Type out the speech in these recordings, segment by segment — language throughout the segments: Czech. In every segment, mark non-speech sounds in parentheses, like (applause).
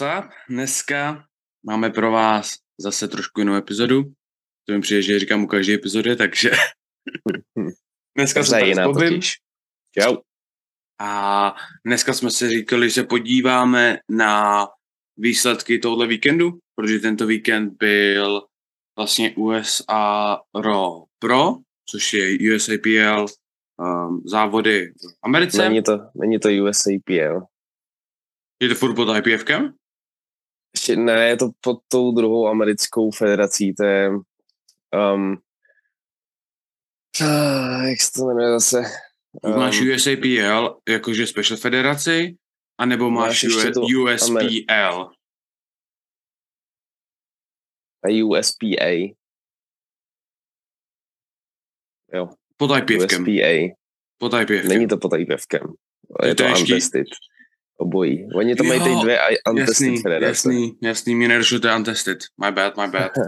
Up? Dneska máme pro vás zase trošku jinou epizodu. To mi přijde, že říkám u každé epizody, takže (laughs) dneska se tady pobím. Čau. A dneska jsme si říkali, že se podíváme na výsledky tohle víkendu, protože tento víkend byl vlastně USA Raw Pro, což je USAPL um, závody v Americe. Není to, není to USAPL. Je to furt pod IPFkem? Ještě ne, je to pod tou druhou americkou federací, to je um, uh, jak se to jmenuje zase? Um, máš USAPL jakože special federaci, anebo máš, máš USPL? A USPA. Jo. Pod IPFkem. USPA. Pod IPFkem. Není to pod IPFkem. Je, je to, to untested. Obojí. Oni to Jo, mají teď dvě untested Jasný, federace. jasný, jasný, mě nedošlo, to je untested. My bad, my bad. (laughs)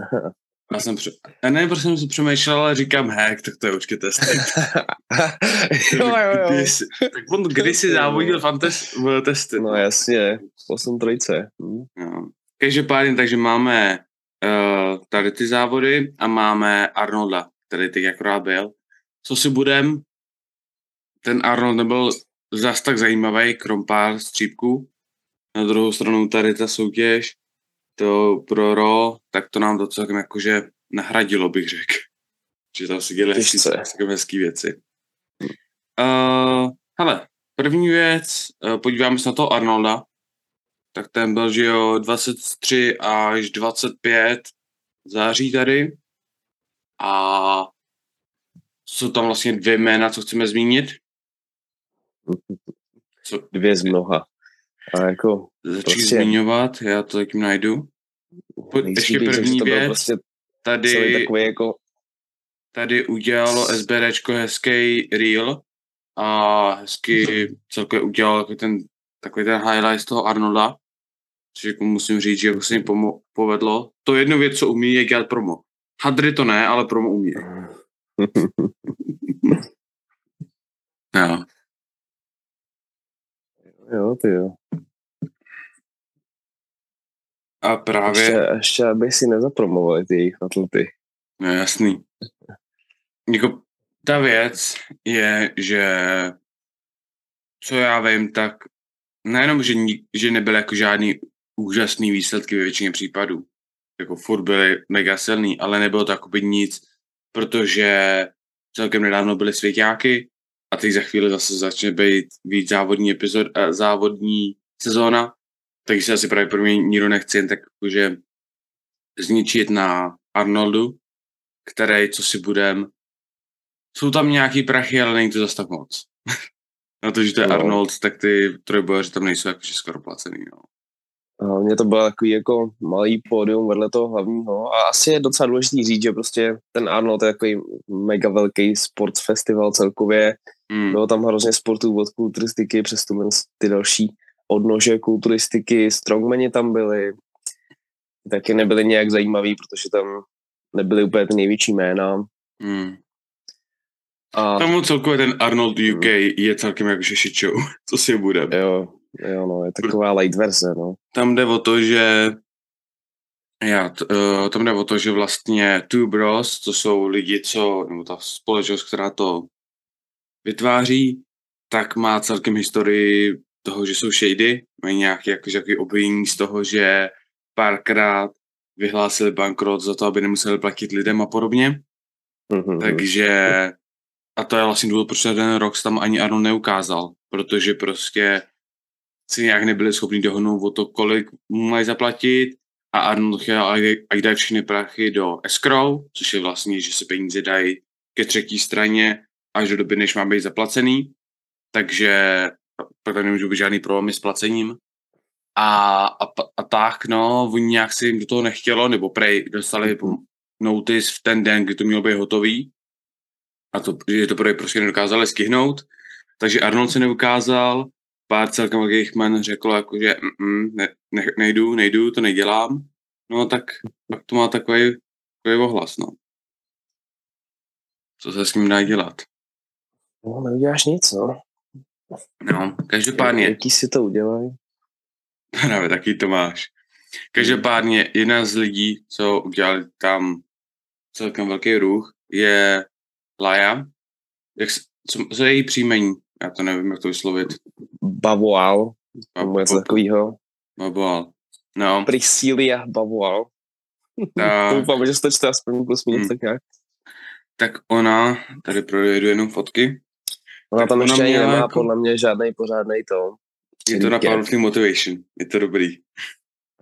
Já jsem pře... Já nevím, proč jsem si přemýšlel, ale říkám hack, tak to je určitě tested. (laughs) jo, jo, jo. Kdysi, tak on kdysi závodil v, antes, v testy. No jasně, 8 trojce. Hm. Jo. Každopádně, takže máme uh, tady ty závody a máme Arnolda, který teď akorát byl. Co si budem? Ten Arnold nebyl zas tak zajímavý, krom pár střípků. Na druhou stranu tady ta soutěž, to pro Ro, tak to nám to celkem jakože nahradilo, bych řekl. Že tam hezký, Těžce. celkem hezký věci. Uh, hele, první věc, uh, podíváme se na toho Arnolda. Tak ten byl, že jo, 23 až 25 září tady. A jsou tam vlastně dvě jména, co chceme zmínit. Co Dvě z mnoha. A jako začít Prostě- zmiňovat, já to taky najdu. Nejspíš ještě první věc. Prostě Tady, takový jako tady udělalo SBDčko hezký reel a hezky celkově udělal takový ten, takový ten highlight z toho Arnolda, což jako musím říct, že se jim pomo- povedlo. To jednu věc, co umí, je dělat promo. Hadry to ne, ale promo umí. Jo. (laughs) jo, ty jo. A právě, Ještě, ještě aby si nezapromovali ty jejich atlety. no jasný. Jako ta věc je, že co já vím, tak nejenom, že, ni- že nebyly jako žádný úžasný výsledky ve většině případů. Jako furt byly mega silný, ale nebylo to jakoby nic, protože celkem nedávno byly svěťáky a teď za chvíli zase začne být víc závodní epizod, eh, závodní sezóna, takže se asi právě pro mě nikdo nechce jen tak jakože zničit na Arnoldu, který, co si budem, jsou tam nějaký prachy, ale není to zase tak moc. (laughs) Na to, že to je No. Arnold, tak ty trojbojaři tam nejsou jakože skoro placený. No. A Mně to byl takový jako malý pódium vedle toho hlavního a asi je docela důležitý říct, že prostě ten Arnold je takový mega velký sports festival celkově. Hmm. Bylo tam hrozně sportů od kulturistiky přes tu ty další odnože kulturistiky, strongmani tam byli, taky nebyli nějak zajímavý, protože tam nebyly úplně ty největší jména. Hmm. A Tam celkově ten Arnold UK je celkem jakože shit (laughs) show, co si budem. jo, jo, no, je taková light verze, no. Tam jde o to, že já, t, uh, tam jde o to, že vlastně Two Bros, to jsou lidi, co, nebo ta společnost, která to vytváří, tak má celkem historii toho, že jsou shady, mají nějaké jakože, obvinění z toho, že párkrát vyhlásili bankrot za to, aby nemuseli platit lidem a podobně. Mhm. Takže a to je vlastně důvod, proč ten rok tam ani Arnold neukázal, protože prostě si nějak nebyli schopni dohodnout o to, kolik mu mají zaplatit a Arnold chtěl, ať dají všechny prachy do escrow, což je vlastně, že se peníze dají ke třetí straně až do doby, než má být zaplacený, takže pak tam nemůžou být žádný problémy s placením. A, a, a tak, no, oni nějak si jim do toho nechtělo, nebo prej dostali notice v ten den, kdy to mělo být hotový, a to, že to prej prostě nedokázali skihnout, takže Arnold se neukázal, pár celkem velkých men řeklo, jako, že mm, ne, ne, nejdu, nejdu, to nedělám, no tak pak to má takový, takový ohlas, no. Co se s ním dá dělat? No, neuděláš nic, no. No, každopádně, Jaký si to udělají? (laughs) Právě taky to máš. Každopádně jedna z lidí, co udělali tam celkem velký ruch, je Laja. Jak, co, co je její příjmení? Já to nevím, jak to vyslovit. Bavoal, nebo něco takového. Bavoal. No. Priscilia Bavoal. Ta, (laughs) Doufám, že jste čte aspoň plus minus Hmm. tak nějak. tak ona, tady projedu jenom fotky, Ona tam ona ještě ani nemá jako- podle mě žádný pořádný to. je to na. Powerful Motivation, je to dobrý.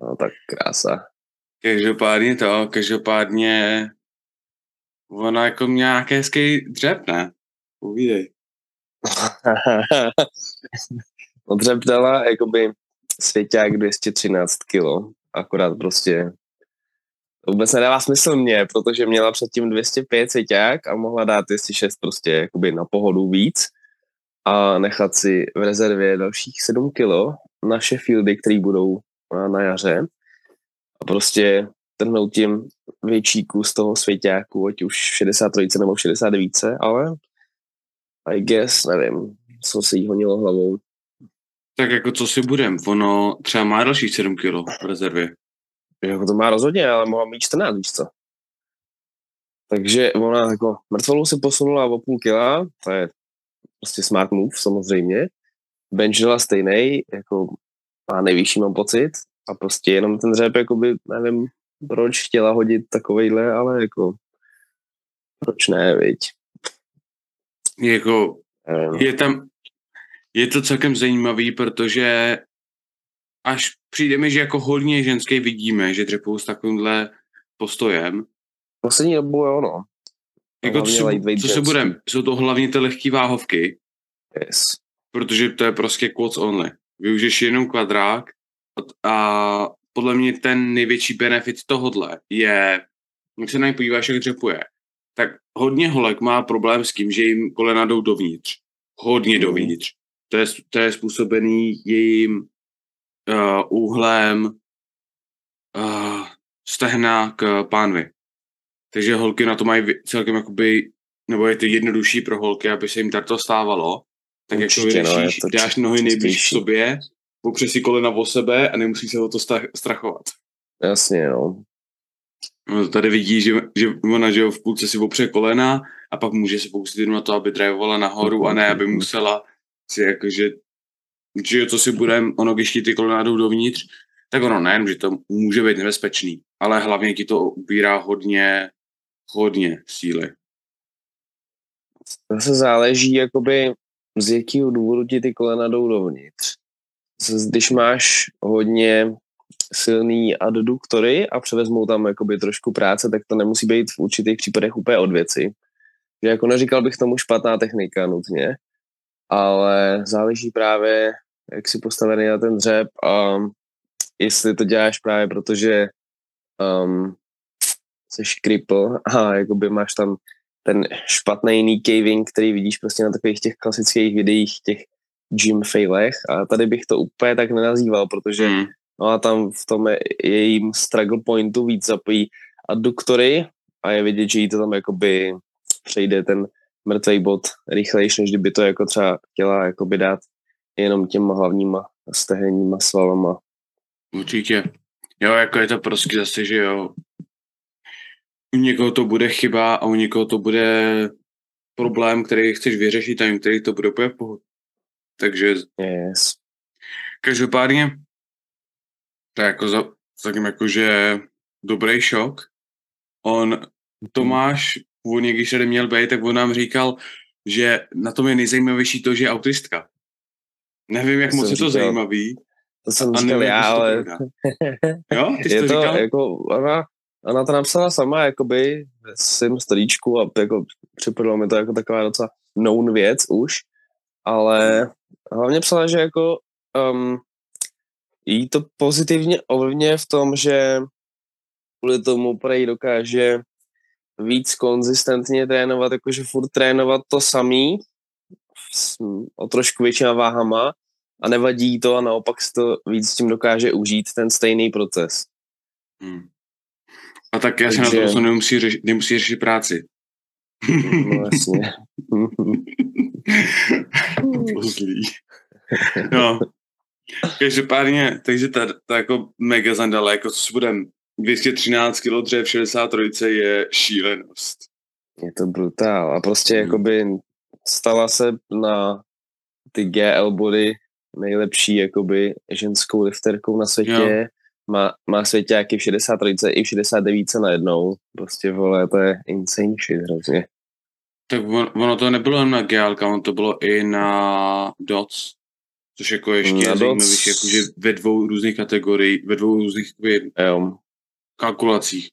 No tak krása. Každopádně to, každopádně ona jako měla nějaký hezký dřep, ne? Povídej. (laughs) no dřep dala jakoby svěťák 213 kilo, akorát prostě to vůbec nedává smysl mě, protože měla předtím 205 svěťák a mohla dát 206 prostě jakoby na pohodu víc a nechat si v rezervě dalších 7 kilo na Sheffieldy, které budou na- na jaře a prostě trhnout tím větší kus toho svěťáku, ať už v 63 nebo v 69, ale I guess, nevím, co se jí honilo hlavou. Tak jako co si budem, ono třeba má dalších 7 kilo v rezervě. Jako to má rozhodně, ale mohla mít 14, víš co. Takže ona jako mrtvolu si posunula o půl kila, to je prostě smart move samozřejmě. Bench dala stejný, jako má nejvyšší mám pocit a prostě jenom ten dřep, jakoby, nevím, proč chtěla hodit takovejhle, ale jako proč ne, viď. Jako je tam, je to celkem zajímavý, protože až přijde mi, že jako hodně ženský vidíme, že dřepou s takovýmhle postojem, Poslední dobu jo, no. jako co, co se budem, jsou to hlavně ty lehké váhovky, Yes. protože to je prostě quads only. Využiješ jenom kvadrák a podle mě ten největší benefit tohodle je, když se na ně podíváš, jak dřepuje, tak hodně holek má problém s tím, že jim kolena jdou dovnitř. Hodně Mhm. dovnitř. To je, to je způsobený jejím uh, úhlem uh, stehna k pánvi. Takže holky na to mají celkem jakoby, nebo je to jednodušší pro holky, aby se jim to stávalo. Tak Určitě, jako no, vyřešíš, to dáš nohy nejblíž k sobě, popřeš si kolena o sebe a nemusíš se o to strachovat. Jasně, no. No, tady vidí, že, že ona že v půlce si opře kolena a pak může se pokusit jenom na to, aby drivovala nahoru a ne, aby musela si jakože, že co si budem, ono, když ti ty kolena dovnitř, tak ono nejen, že to může být nebezpečný, ale hlavně ti to ubírá hodně, hodně síly. Zase záleží, jakoby, z jakého důvodu ti ty kolena jdou dovnitř. Zase, Když máš hodně silný adduktory a převezmou tam jakoby trošku práce, tak to nemusí být v určitých případech úplně od věci. Že jako neříkal bych tomu špatná technika nutně, ale záleží právě, jak si postavený na ten dřep a jestli to děláš právě protože um, jsi cripple a jakoby máš tam ten špatný knee caving, který vidíš prostě na takových těch klasických videích, těch gym failech a tady bych to úplně tak nenazýval, protože Mm. no a tam v tom je- jejím struggle pointu víc zapojí adduktory a je vidět, že jí to tam jakoby přejde ten mrtvý bod rychlejší, než kdyby to jako třeba chtěla jakoby dát jenom těma hlavníma stehenníma svalama. Určitě. Jo, jako je to prostě zase, že jo, u někoho to bude chyba a u někoho to bude problém, který chceš vyřešit a který to bude úplně v pohodě. Takže Yes. každopádně to je jako za, celkem jako, že dobrý šok. On, Tomáš, původně, když tady měl být, tak on nám říkal, že na tom je nejzajímavější to, že je autistka. Nevím, jak To moc je to říkal. zajímavý. To jsem a říkal já, ale. Jo, ty jsi je to, to, říkal? jako, ona, ona to napsala sama, jakoby, ve svém storíčku a jako připadlo mi to jako taková docela known věc už, ale hlavně psala, že jako um, jí to pozitivně ovlivňuje v tom, že kvůli tomu prej dokáže víc konzistentně trénovat, jakože furt trénovat to samý s, o trošku většíma váhama a nevadí to a naopak si to víc tím dokáže užít ten stejný proces. Hmm. A tak já si na Takže- to nemusí, řeš, nemusí řešit práci. No jasně. No. Každopádně, takže ta, ta jako mega zandala, jako co budem, 213 kg dřev 63 je šílenost. Je to brutál. A prostě hmm. jakoby stala se na ty GL body nejlepší jakoby ženskou lifterkou na světě. Jo. Má, má svěťáky v 63 i v 69 na jednou. Prostě vole, to je insane shit hrozně. Tak on, ono to nebylo jen na GL, ono to bylo i na DOTS, což jako ještě je zajímavější, jakože ve dvou různých kategoriích, ve dvou různých jo. kalkulacích.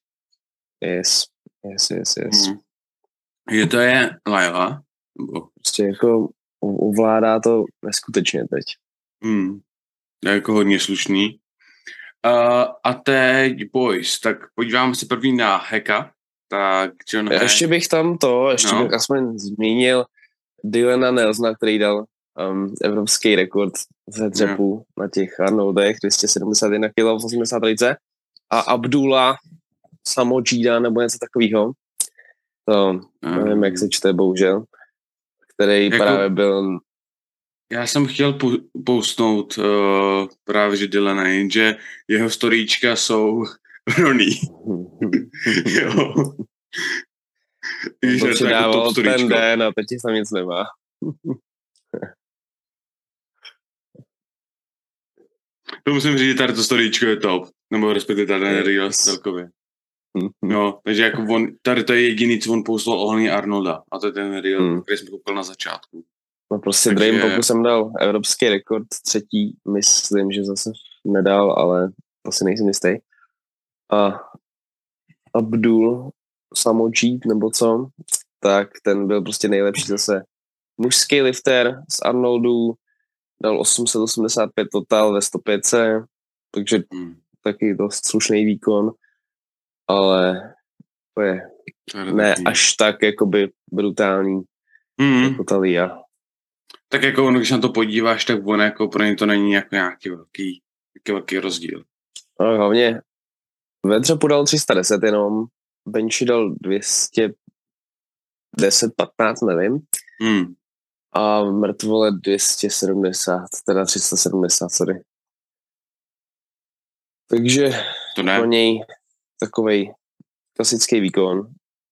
Yes, yes, yes, yes. Hmm. Je to je Laila? Prostě jako ovládá to neskutečně teď. Hmm. Jako hodně slušný. Uh, a teď Boys, tak podíváme se první na Heka. Tak John Hack. Ještě bych tam to, ještě no. bych aspoň zmínil Dylana Nelsona, který dal um, evropský rekord ze dřepu no. na těch Arnoldech, 271 kg v 83. A Abdullah Samojida nebo něco takového. To mm. nevím, jak se čte, bohužel. Který jako, právě byl... Já jsem chtěl postnout uh, právě, že Dylana, jenže jeho storíčka jsou (laughs) Roný. (laughs) jo. Víš, to jako ten den a teď tam nic nemá. to musím říct, že tady to storíčko je top. Nebo respektive tady yes. Reels celkově. No, takže jako on, tady to je jediný, co on poslal ohledně Arnolda. A to je ten Reel, hmm. který jsem koukal na začátku. No prostě takže... Dream pokusem dal evropský rekord, třetí, myslím, že zase nedal, ale asi nejsem jistý. A Abdul Samojít nebo co, tak ten byl prostě nejlepší zase mužský lifter z Arnoldu, dal 885 total ve 105, takže hmm. taky dost slušný výkon ale to je ne až tak jakoby brutální mm. jako ta Lia. Tak jako ono, když na to podíváš, tak on jako pro ně to není jako nějaký velký, nějaký velký rozdíl. No, hlavně ve dřepu dal 310 jenom, benchi dal 210, 15, nevím. Mm. A mrtvole 270, teda 370, sorry. Takže to ne. pro něj takový klasický výkon,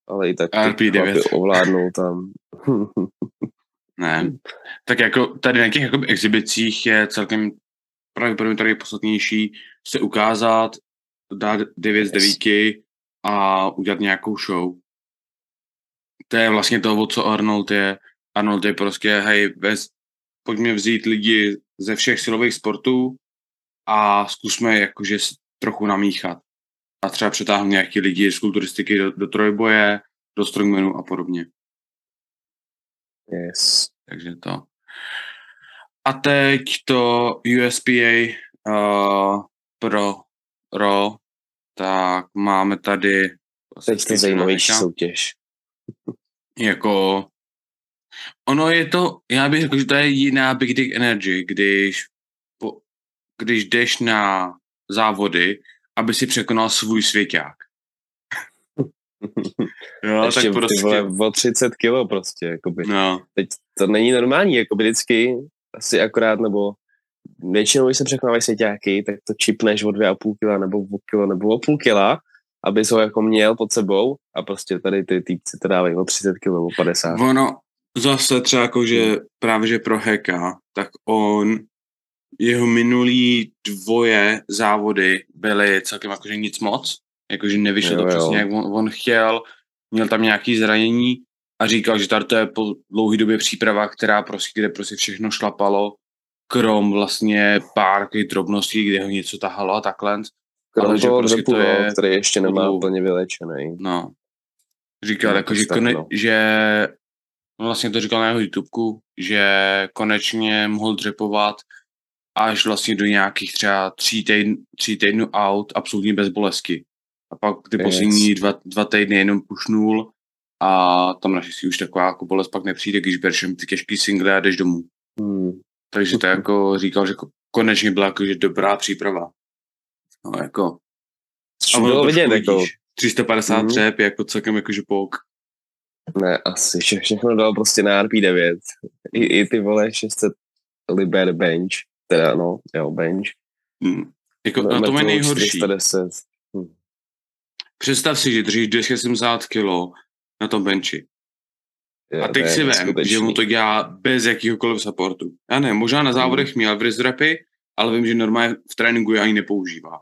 ale i tak RP9 ovládnou tam. (laughs) ne, tak jako tady na těch jako exhibicích je celkem pravděpodobně tady podstatnější se ukázat, dát 9 z 9 a udělat nějakou show. To je vlastně to, co Arnold je. Arnold je prostě, hej, bez, pojďme vzít lidi ze všech silových sportů a zkusme jakože trochu namíchat a třeba přetáhnu nějaký lidi z kulturistiky do, do trojboje, do strongmanu a podobně. Yes. Takže to. A teď to USPA uh, pro RO, tak máme tady Teď to zajímavější soutěž. Jako ono je to, já bych řekl, že to je jiná Big Dick Energy, když, po, když jdeš na závody aby si překonal svůj svěťák. (laughs) jo, Ještě tak prostě... Vole, o 30 kilo prostě, jakoby. No. Teď to není normální, jako vždycky asi akorát, nebo většinou, když se překonávají svěťáky, tak to čipneš o 2,5 kila, nebo o kilo, nebo o půl kila, aby ho jako měl pod sebou a prostě tady ty týpci to dávají o 30 kg, o 50. Ono zase třeba jako, že právě že pro Heka, tak on jeho minulý dvoje závody byly celkem jakože nic moc, jakože nevyšlo jo, to přesně, jak on, on chtěl, měl tam nějaký zranění a říkal, že tady to je po dlouhé době příprava, která prostě, kde prostě všechno šlapalo, krom vlastně pár drobností, kde ho něco tahalo a takhle. Krom ale že prostě dřepu, to je, no, který ještě nemá úplně vylečený. No. Říkal, no, jako, že, kone, no. že vlastně to říkal na jeho YouTubeku, že konečně mohl dřepovat až vlastně do nějakých třeba tří, týdn, tří týdnů out, absolutně bez bolesti. A pak ty yes. poslední dva, dva týdny jenom pušnul a tam naštěstí už taková jako bolest pak nepřijde, když bereš ty těžký single a jdeš domů. Hmm. Takže to jako říkal, že konečně byla jako, že dobrá příprava. No jako... A bylo vidět, jako... 350 hmm. třep je jako celkem jakože pok. Ne, asi vše, všechno dal prostě na RP9. I, i ty vole 600 liber bench teda no, jo, bench. Hmm. Jako, na tom je nejhorší. 410. Hm. Představ si, že držíš 270 kg na tom benchi. Jo, A teď si vem, že mu to dělá bez jakýhokoliv supportu. Já ne, možná na závodech měl v rapy, ale vím, že normálně v tréninku je ani nepoužívá.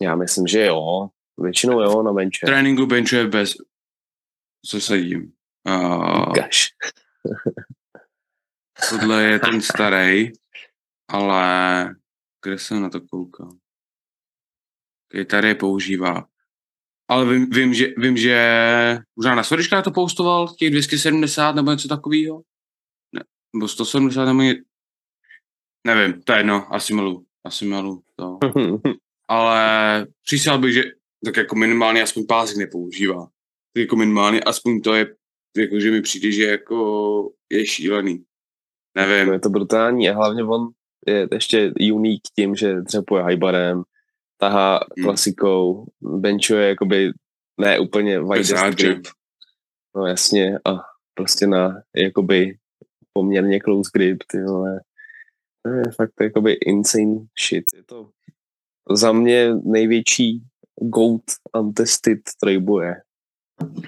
Já myslím, že jo. Většinou jo, na V benče. tréninku benchuje bez... Co sedím? Uh, Gaš. (laughs) tohle je ten starý, ale kde jsem na to koukal? Okay, tady je používá. Ale vím, vím, že, vím, že možná na Svodička to postoval, těch 270 nebo něco takového. Ne, nebo 170 nebo ně... Nevím, to je jedno, asi milu, asi milu to. (laughs) Ale přísal bych, že tak jako minimálně aspoň pásek nepoužívá. Tak jako minimálně aspoň to je, jako, že mi přijde, že jako je šílený. Nevím, je to brutální a hlavně on je ještě unik tím, že dřepuje hajbarem, tahá Hmm. klasikou, benchuje jakoby ne úplně widest grip. No jasně a prostě na jakoby poměrně close grip, ty vole. To je fakt jakoby insane shit. Je to za mě největší GOAT untested trojboje.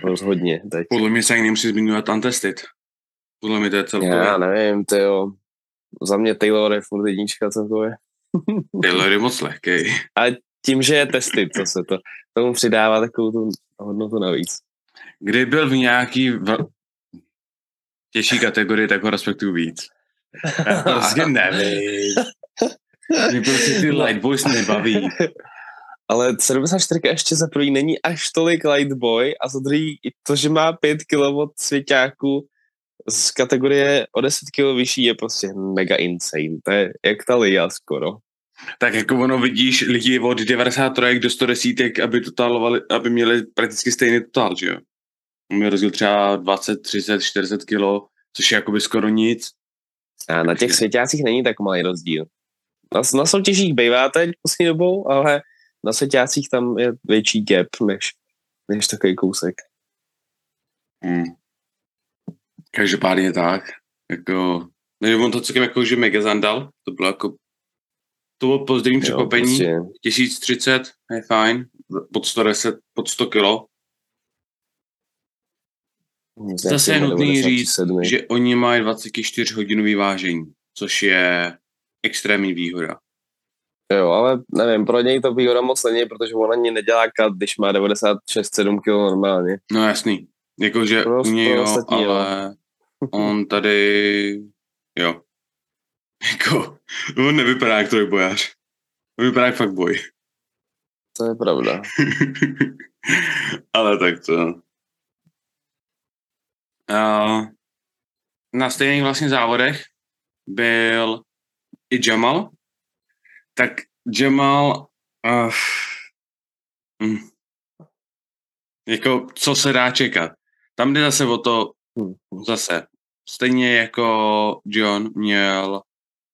Rozhodně teď. podle mě se ani nemusí zmiňovat untested. Podle mě to je celkově. Já nevím, to jo. Za mě Taylor je furt jednička celkově. (laughs) Taylor je moc lehký. Tím, že je testy, to se to, tomu přidává takovou tu hodnotu navíc. Kdy byl v nějaký v... těžší kategorii, tak ho respektuju víc. Já (laughs) prostě nevím. Mě prostě ty light boys nebaví. Ale 74 ještě za prvý není až tolik light boy a za druhý i to, že má 5 kg od svěťáku z kategorie o 10 kg vyšší je prostě mega insane. To je jak ta Lia skoro. Tak jako ono vidíš lidi od 93 do 110, aby totálovali, aby měli prakticky stejný totál, že jo? Máme rozdíl třeba 20, 30, 40 kilo, což je jakoby skoro nic. A na těch svěťácích není tak malý rozdíl. Na, na soutěžích bývá teď poslední dobou, ale na svěťácích tam je větší gap než, než takový kousek. Hmm. Každopádně tak. Jako, nevím, on to celkem jako, že mega zandal, to bylo jako, to bylo pozitivní překvapení, prostě, 1030 je fajn, pod 110, pod 100 kilo, Zase je nutný 97. že oni mají 24 hodinový vážení, což je extrémní výhoda. Jo, ale nevím, pro něj to výhoda moc není, protože on ani nedělá kat, když má 96-7 kg normálně. No jasný, jakože Pro- u něj jo, ostatní, jo. On tady, jo, jako, on nevypadá jak trojbojář. On vypadá jak fakt boj. To je pravda. (laughs) Ale tak to. Uh, na stejných vlastně závodech byl i Jamal. Tak Jamal uh, hm, jako co se dá čekat. Tam jde zase o to. Zase stejně jako John měl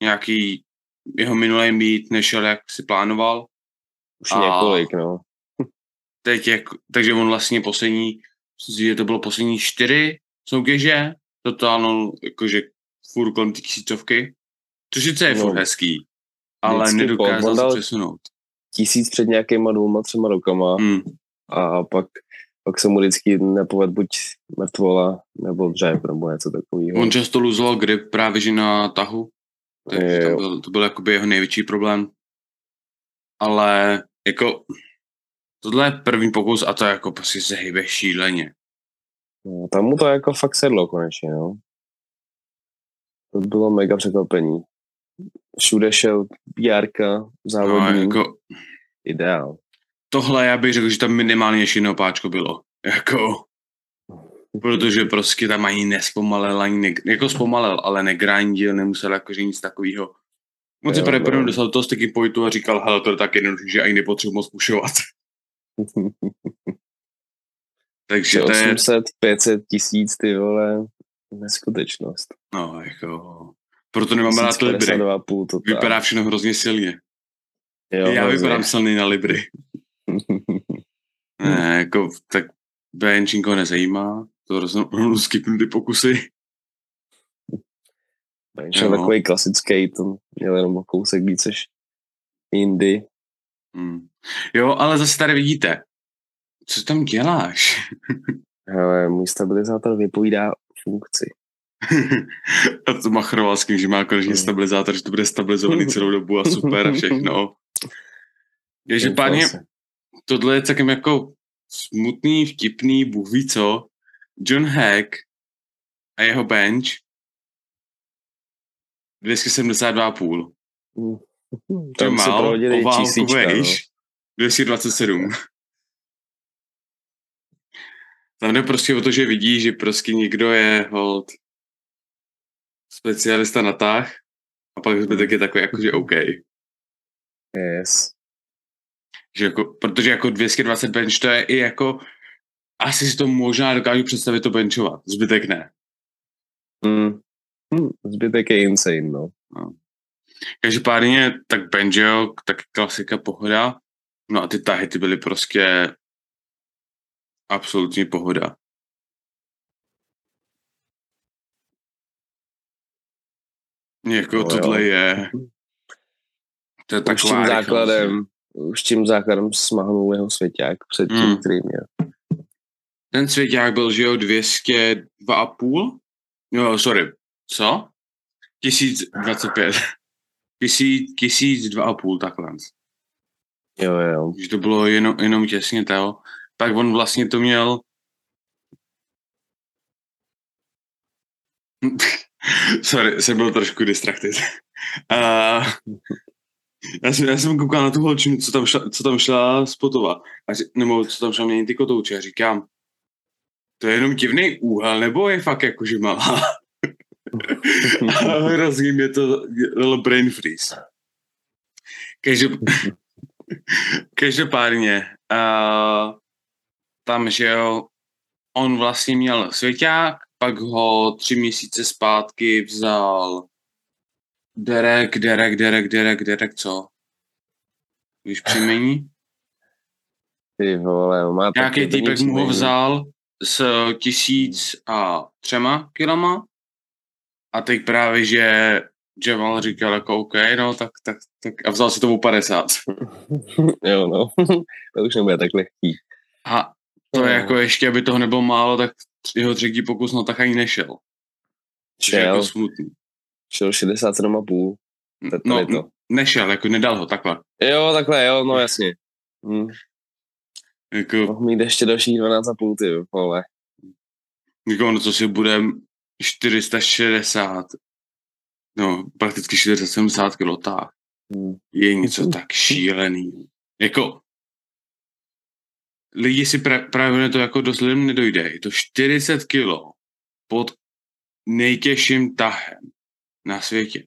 nějaký jeho minulý mít nešel, jak si plánoval, Už A- několik, no. teď jako, takže on vlastně poslední, že to bylo poslední čtyři soutěže, totálno jakože furt kolem ty tisícovky, což sice je No. furt hezký, ale nedokázal se přesunout. Tisíc před nějakýma dvouma, třema rokama Hmm. a pak, pak se mu vždycky nepoved buď mrtvola nebo dřev nebo něco takového. On často luzoval grip právě že na tahu, takže to Jo. byl, to byl jakoby jeho největší problém. Ale jako tohle je první pokus a to jako prostě se hýbe šíleně. No, tam mu to jako fakt sedlo konečně, no. To bylo mega překvapení. Všude šel Jarka, No, závodní, jako, ideál. Tohle já bych řekl, že tam minimálně ještě jedno páčko bylo. Jako, protože prostě tam ani nespomalil, ani ne, jako zpomalil, ale negrindil, nemusel jakože nic takového. On si Jo, právě no. první dostal toho sticky pointu a říkal, hele, to je tak jednoduché, že ani nepotřebuji moc pušovat. (laughs) Takže to je, 800, 500 tisíc, ty vole, neskutečnost. no, jako, proto nemám rád Libry. 1052,5 to Vypadá všechno hrozně silně. jo, Já hrozně. vypadám silný na Libry. Ne, jako, tak BN nikoho nezajímá, to rovnou rovnou (laughs) skipnu ty pokusy. Bench je takový klasický, to měl jenom o kousek víc než jindy. Hmm. Jo, ale zase tady vidíte, co tam děláš? (laughs) Ale můj stabilizátor vypovídá funkci. (laughs) a to machroval s tím, že má konečně Hmm. stabilizátor, že to bude stabilizovaný celou dobu a super a všechno. Každopádně. Tohle je celkem jako smutný, vtipný, bůh ví co. John Hack a jeho bench 272,5. Hm. Tam mal, prohodili číslička, no. vejš, 227. Tam jde prostě o to, že vidí, že prostě někdo je hold specialista na tah a pak zbytek je takový jako, že OK. Yes. Že jako, protože jako 220 bench to je i jako asi si to možná dokážu představit to benchovat, zbytek ne. Hm. Hm. Zbytek je insane, no. Každopádně tak bench, jo, tak klasika pohoda. No a ty tahy ty byly prostě absolutní pohoda. Jako No tohle jo. je, to je Už taková tím rychlost, už tím základem smahnul jeho svěťák před tím, Hmm. který měl. Ten svěťák byl, že jo, 202,5? Jo, sorry, co? 1025. Tisíc, (laughs) tisíc, dva a půl, takhle. Jo, jo. Že to bylo jenom, jenom těsně to. Tak on vlastně to měl... (laughs) Sorry, jsem byl trošku distracted. (laughs) Uh, já, jsem, já jsem koukal na tu holčinu, co tam šla, co tam šla spotovat, a, ři- nebo co tam šla měnit ty kotouče a říkám, to je jenom divný úhel, nebo je fakt jakože malá? a hrozně mě to dalo brain freeze. Každop, každopádně, uh, tam, že jo, on vlastně měl svěťák, pak ho tři měsíce zpátky vzal Derek, Derek, Derek, Derek, Derek, co? Víš příjmení? Ty vole, má Nějaký týpek mu ho vzal s tisíc a třema kilama a teď právě, že Jamal říkal jako OK, no tak, tak, tak a vzal si to o 50. (laughs) jo, no. (laughs) to už nebude tak lehký. A to je No. jako ještě, aby toho nebylo málo, tak jeho třetí pokus no tak ani nešel. Což je jako smutný. Šel 67,5. To, to No, to. nešel, jako nedal ho takhle. Jo, takhle, jo, no jasně. Hm. Jako, Mohl mít ještě dalších 12,5, ty vole. jako ono, co si bude 460, no prakticky 470 kilo tak. Hm. je něco tak šílený. Jako, lidi si pra, právě na to jako dost lidem nedojde. Je to 40 kilo pod nejtěžším tahem na světě.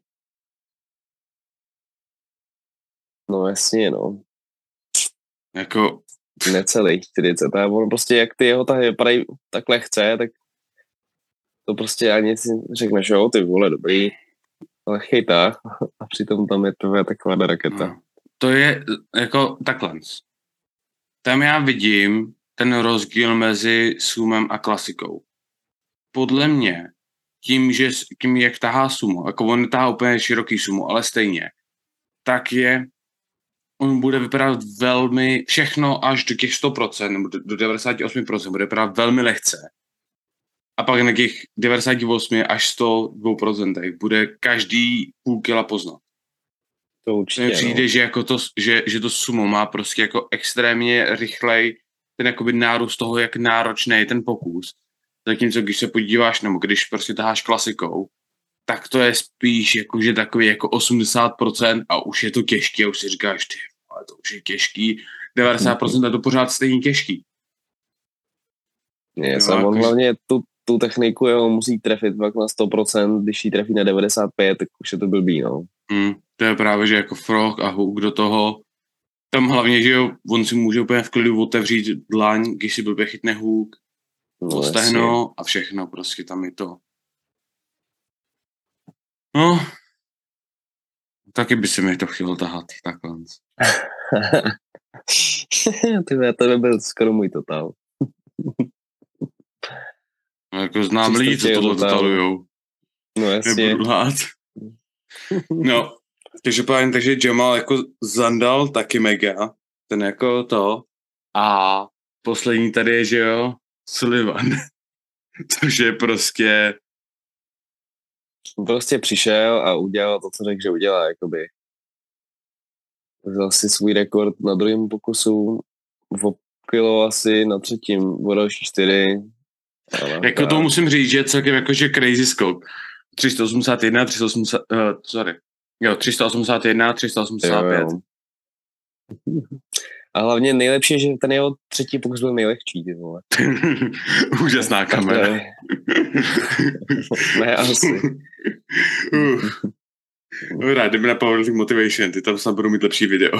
No jasně, no. Jako, Necelých 40. A on prostě, jak ty jeho tahy vypadají tak lehce, tak to prostě ani si řekneš, jo, ty vole, dobrý, lehkej tah. A přitom tam je tvoje taková raketa. no, to je jako takhle. Tam já vidím ten rozdíl mezi sumem a klasikou. Podle mě, tím, že, tím jak tahá sumo, jako on netahá úplně široký sumo, ale stejně, tak je, on bude vypadat velmi, všechno až do těch 100%, nebo do, do 98% bude vypadat velmi lehce. A pak na těch 98 až 102% bude každý půl kila poznat. To určitě, přijde, no. že, jako to, že, že to sumo má prostě jako extrémně rychlej ten jakoby nárůst toho, jak náročný je ten pokus. Zatímco když se podíváš, nebo když prostě taháš klasikou, tak to je spíš jakože takový jako 80% a už je to těžký a už si říkáš, ty, ale to už je těžký, 90% je to pořád stejně těžký. Je, Jo, sam, on jakož- hlavně tu, tu techniku jo, musí trefit pak na 100%, když ji trefí na 95, tak už je to blbý, no. Hmm, to je právě, že jako Frog a Hook do toho, tam hlavně, že jo, on si může úplně v klidu otevřít dlaň, když si blbě chytne Hook, no no, jasně. stehno a všechno, prostě tam je to. No, taky by se mi to chtělo tahat takhle. (laughs) Ty vole, to by byl skoro můj totál. No, jako znám lidi, co tohle totalujou. No jasně. Nebudu. No, každopádně, takže Jamal jako Zandal taky mega, ten jako to. A poslední tady je, že jo, Sullivan. (laughs) Což je prostě... Prostě přišel a udělal to, co řekl, že udělá, jakoby. Vzal si svůj rekord na druhém pokusu, v kilo asi na třetím, o další čtyři. Jako to musím říct, že je celkem jakože crazy skok. 381, 380, uh, sorry. Jo, 381, 385. Jo, jo. A hlavně nejlepší je, že ten jeho třetí pokus byl nejlehčí, ty vole. (laughs) Úžasná kamera. Ne, ne asi. Dobrá, jdeme na Powerlifting Motivation, ty tam snad budou mít lepší video. (laughs)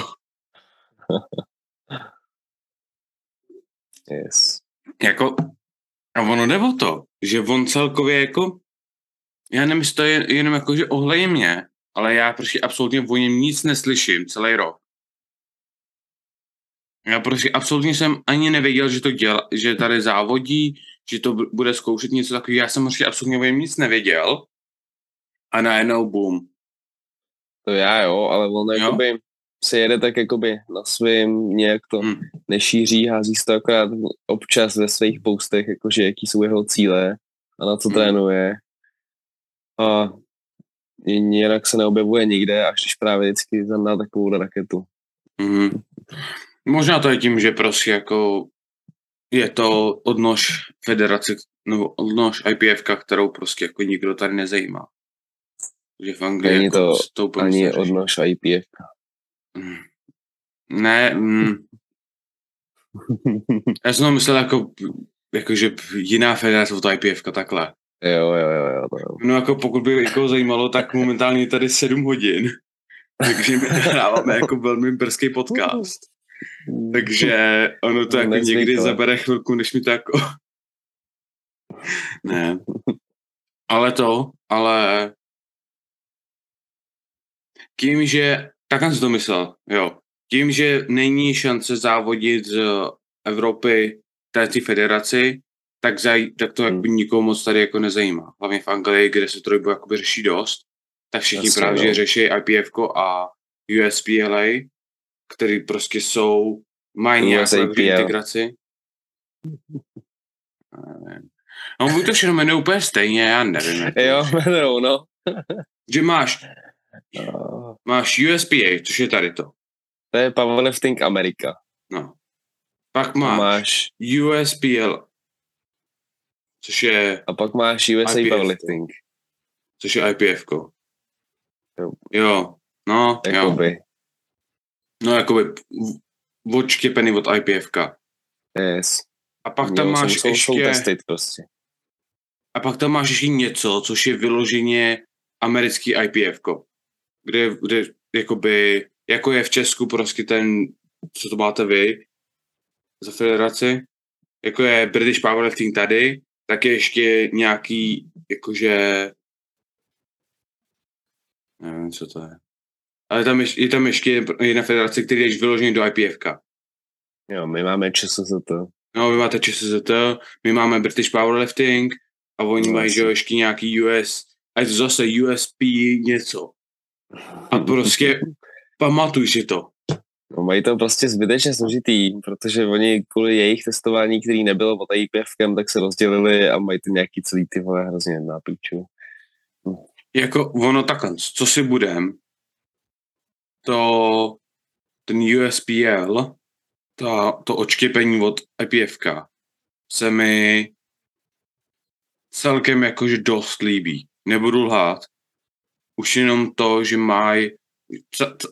yes. Jako, a ono jde o to, že on celkově jako, já nevím, jestli to je jenom jako, že ohleje mě, ale já prostě absolutně o něm nic neslyším celý rok. Já prostě absolutně jsem ani nevěděl, že to dělá, že tady závodí, že to bude zkoušet něco takového. Já jsem prostě absolutně o něm nic nevěděl. A najednou boom. To já jo, ale on jo? jakoby se jede tak jakoby na svým, nějak to hmm. nešíří, hází se to akorát občas ve svých postech, jakože jaký jsou jeho cíle a na co hmm. trénuje. A jinak se neobjevuje nikde, až když právě vždycky zadá takovou raketu. Hmm. Možná to je tím, že prostě jako je to odnož federace, nebo odnož IPF, kterou prostě jako nikdo tady nezajímá. Že v Anglii Není jako to, to ani odnož IPF. Mm. Ne, mm. já jsem myslel jako, jako, že jiná federace od IPF, takhle. Jo, jo, jo, jo, jo. No jako pokud by jako zajímalo, tak momentálně tady 7 hodin. (laughs) Takže my hráváme jako velmi brzký podcast. Takže ono to jako Nezvykle. někdy zabere chvilku, než mi to jako... ne. Ale to, ale tím, že tak jsem si to myslel, jo. Tím, že není šance závodit z Evropy této federaci, tak, zaj, tak to hmm. nikomu moc tady jako nezajímá. Hlavně v Anglii, kde se to jakoby řeší dost, tak všichni Asi, právě no. řeší IPF a USPLA, který prostě jsou, mají nějakou integraci. No, buď to všechno jmenuje úplně stejně, já nevím. Jo, jmenují, (laughs) no. že máš Uh, Máš USPA, což je tady to. To je Powerlifting Amerika. No. Pak máš, máš USPL, což je... A pak máš USA IPF, Powerlifting. Což je IPF. Jo. jo. No, jakoby. jo. No, jakoby odštěpený od IPF. Yes. A pak tam jo, máš jsou, ještě... Jsou testit prostě. A pak tam máš ještě něco, což je vyloženě americký IPF kde, kde jakoby, jako je v Česku prostě ten, co to máte vy za federaci, jako je British Powerlifting tady, tak je ještě nějaký, jakože, nevím, co to je. Ale tam je, je tam ještě jedna federace, který je vyložený do IPFK. Jo, my máme ČSZT. No, vy máte ČSZT, my máme British Powerlifting a oni no, mají, že ještě nějaký US, a je to zase USP něco. A prostě (laughs) pamatuj si to. No, mají to prostě zbytečně složitý, protože oni kvůli jejich testování, který nebylo pod IPFkem, tak se rozdělili a mají to nějaký celý ty vole hrozně na píču. Jako ono takhle, co si budem, to ten USPL, ta, to odštěpení od IPFK se mi celkem jakože dost líbí. Nebudu lhát, už jenom to, že mají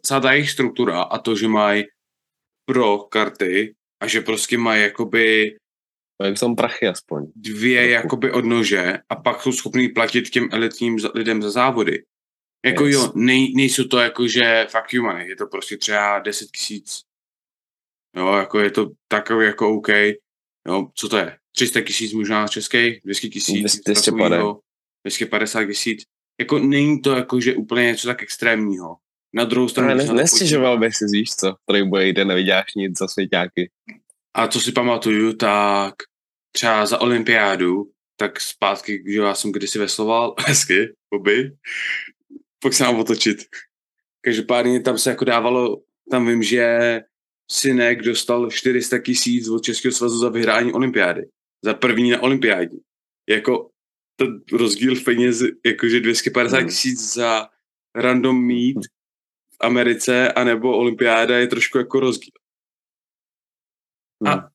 celá ta jejich struktura a to, že mají pro karty a že prostě mají jakoby mají v tom prachy aspoň. Dvě Trochu. jakoby odnože a pak jsou schopní platit těm elitním lidem za závody. Jako yes. jo, nej, nejsou to jako, že fuck you money, je to prostě třeba 10 tisíc. Jo, jako je to takový jako OK. Jo, co to je? 300 tisíc možná českých, 200 tisíc, 250 tisíc jako není to jako, že úplně něco tak extrémního. Na druhou stranu... Ne, nestěžoval bych si, víš co, který bude jde, nevyděláš nic za svěťáky. A co si pamatuju, tak třeba za olympiádu, tak zpátky, že já jsem kdysi vesloval, (laughs) hezky, oby, pak se mám otočit. Každopádně tam se jako dávalo, tam vím, že Synek dostal 400 tisíc od Českého svazu za vyhrání olympiády. Za první na olympiádě. Jako ten rozdíl v peněz, jakože 250 Hmm. tisíc za random meet v Americe, anebo olympiáda je trošku jako rozdíl. A-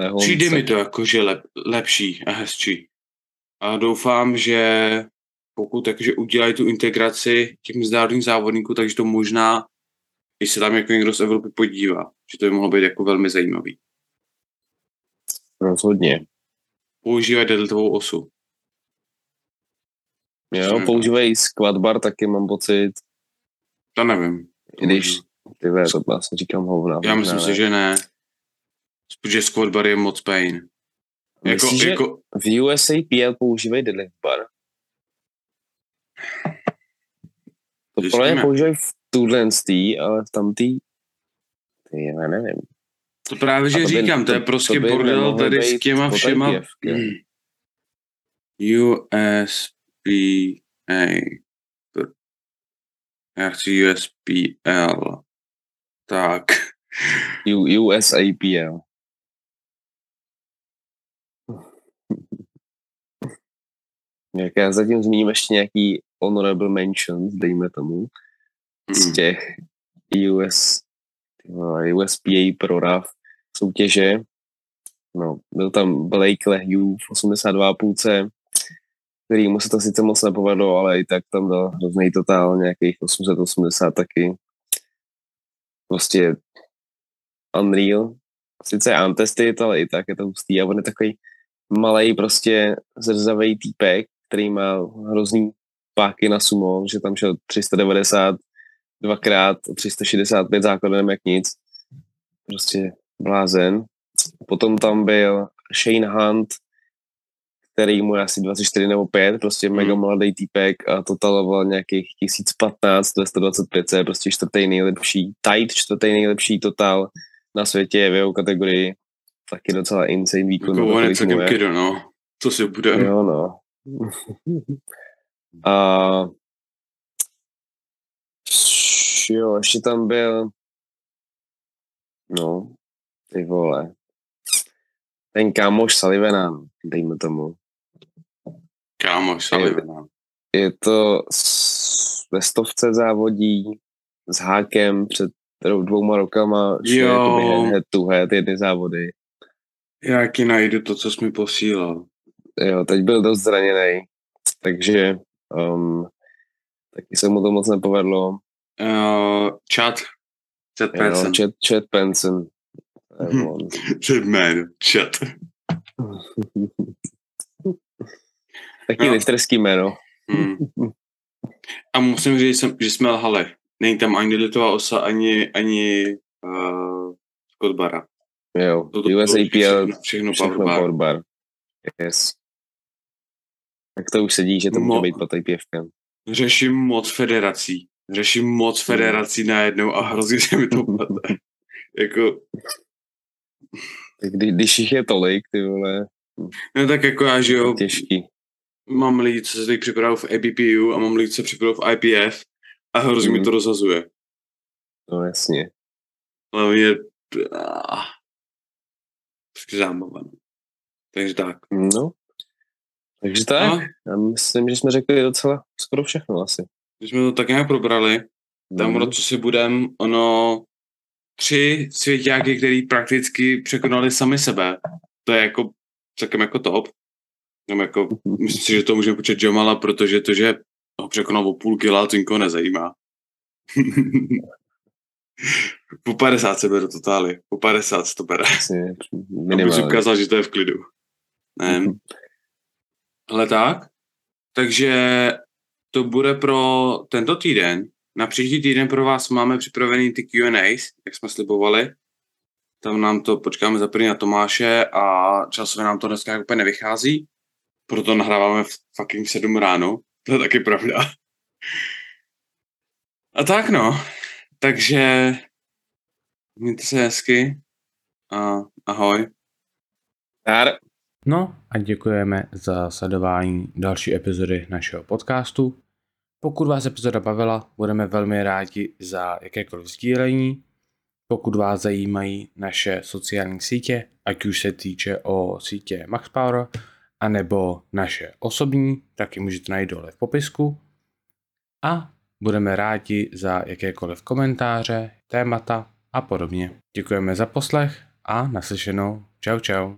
je Přijde mi to jakože lep, lepší a hezčí. A doufám, že pokud takže udělají tu integraci těch mezinárodních závodníků, takže to možná, když se tam jako někdo z Evropy podívá, že to by mohlo být jako velmi zajímavý. Rozhodně. Používají deltovou osu. Jo, Hmm. používají squat bar taky, mám pocit. To nevím. Když, ty ve, to vlastně říkám hovna. Já myslím možná si, ne. že ne. Protože squat bar je moc pain. Jako, Myslíš, jako, v USAPL používají deadlift bar? To podle mě používají v tuhle tý, ale v tamtý, ty, já nevím. to právě, že to by- říkám, to je to- prostě to bordel tady s těma všema. USPA. Já chci USPL. Tak. U, USAPL. (laughs) Jak já zatím zmíním ještě nějaký honorable mentions, dejme tomu, z Mm. těch US, vole, USPA pro RAF soutěže. No, byl tam Blake Lehue v 82,5, kterýmu se to sice moc nepovedlo, ale i tak tam dal hrozný totál, nějakých 880 taky. Prostě unreal. Sice je untested, ale i tak je to hustý a on je takový malý prostě zrzavý týpek, který má hrozný páky na sumo, že tam šel 390 dvakrát 365 základem jak nic. Prostě blázen. Potom tam byl Shane Hunt, který mu je asi 24 nebo 5, prostě Hmm. mega mladý týpek a totaloval nějakých 1015 ve 125, co je prostě čtvrtý nejlepší, tight čtvrtý nejlepší total na světě v jeho kategorii. Taky docela insane výkon. Jako on je celkem kido, no. Co si bude? Jo, no. A jo, ještě tam byl no, ty vole. Ten kámoš Sullivana, no, dejme tomu. Kámoš, Sullivan. Je to s- ve stovce závodí s hákem před dvouma rokama, že Jo. head to head jedny závody. Já ti najdu to, co jsi mi posílal. Jo, teď byl dost zraněný, takže um, taky se mu to moc nepovedlo. Uh, chat. Chat Jo, person. Chad, Chad Benson. To je Hm. on. Chat man. Chat. Taky Jo. listerský jméno. Hmm. A musím říct, že jsem- že jsme lhali. Není tam ani litová osa, ani, ani uh, Scott Bara. Jo, To, to bylo USAPL, všechno, všechno, všechno power bar. bar. Yes. Tak to už sedí, že to Mo- může být pod IPFkem. Řeším moc federací. Řeším moc federací najednou a hrozně se mi to (laughs) pade. jako, Tak kdy, když jich je tolik, ty vole, no tak jako já, že jo, těžký. mám lidi, co se teď připravují v ABPU a mám lidi, co se připravují v IPF a hrozně mi Mhm. to rozhazuje. No jasně. Hlavně ah, prostě zábava. no. Takže tak. No. Takže tak, No, já myslím, že jsme řekli docela skoro všechno asi. když jsme to tak nějak probrali, tam Mhm. ono, co si budem, ono tři svěťáky, který prakticky překonali sami sebe. To je jako celkem jako top. Tam jako, myslím si, že to můžeme počít Jamala, protože to, že ho překonal o půl kila, to nikoho nezajímá. (laughs) po 50 se beru totály. Po 50 se to bere. Asi Abych minimálně. ukázal, že to je v klidu. Ne. Ale tak. Takže to bude pro tento týden. Na příští týden pro vás máme připravený ty Q&As, jak jsme slibovali. Tam nám to počkáme za na Tomáše a časově nám to dneska úplně nevychází. Proto nahráváme v fucking 7 ráno. To je taky pravda. A tak no. Takže mějte se hezky a ahoj. Dar. No a děkujeme za sledování další epizody našeho podcastu. Pokud vás epizoda bavila, budeme velmi rádi za jakékoliv sdílení. Pokud vás zajímají naše sociální sítě, ať už se týče o sítě MaxPower, anebo naše osobní, tak ji můžete najít dole v popisku. A budeme rádi za jakékoliv komentáře, témata a podobně. Děkujeme za poslech a naslyšenou. Čau čau.